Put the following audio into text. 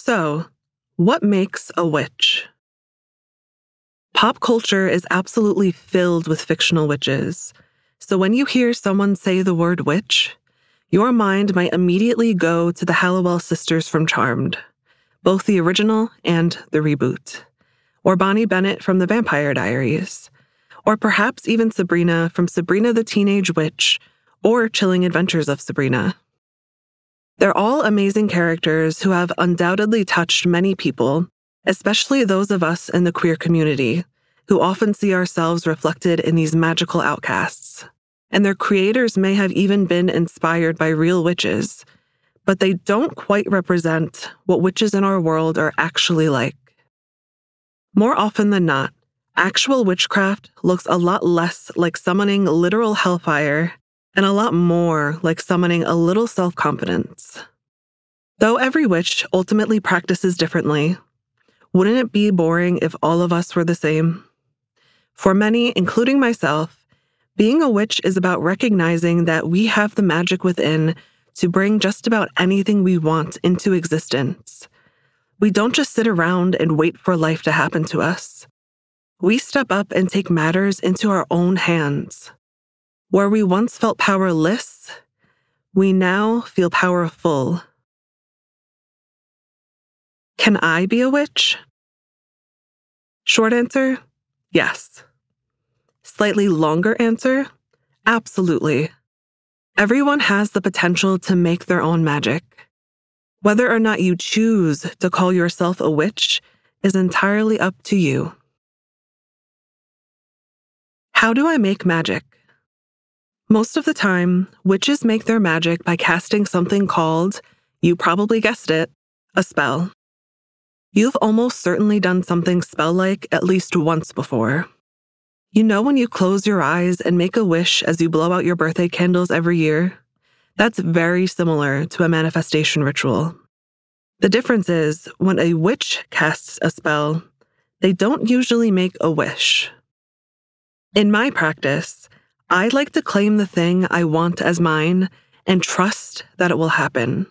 So, what makes a witch? Pop culture is absolutely filled with fictional witches. So when you hear someone say the word witch, your mind might immediately go to the Halliwell sisters from Charmed, both the original and the reboot, or Bonnie Bennett from The Vampire Diaries, or perhaps even Sabrina from Sabrina the Teenage Witch or Chilling Adventures of Sabrina. They're all amazing characters who have undoubtedly touched many people especially those of us in the queer community who often see ourselves reflected in these magical outcasts. And their creators may have even been inspired by real witches, but they don't quite represent what witches in our world are actually like. More often than not, actual witchcraft looks a lot less like summoning literal hellfire and a lot more like summoning a little self confidence. Though every witch ultimately practices differently, wouldn't it be boring if all of us were the same? For many, including myself, being a witch is about recognizing that we have the magic within to bring just about anything we want into existence. We don't just sit around and wait for life to happen to us. We step up and take matters into our own hands. Where we once felt powerless, we now feel powerful. Can I be a witch? Short answer yes. Slightly longer answer absolutely. Everyone has the potential to make their own magic. Whether or not you choose to call yourself a witch is entirely up to you. How do I make magic? Most of the time, witches make their magic by casting something called, you probably guessed it, a spell. You've almost certainly done something spell like at least once before. You know when you close your eyes and make a wish as you blow out your birthday candles every year? That's very similar to a manifestation ritual. The difference is when a witch casts a spell, they don't usually make a wish. In my practice, I like to claim the thing I want as mine and trust that it will happen.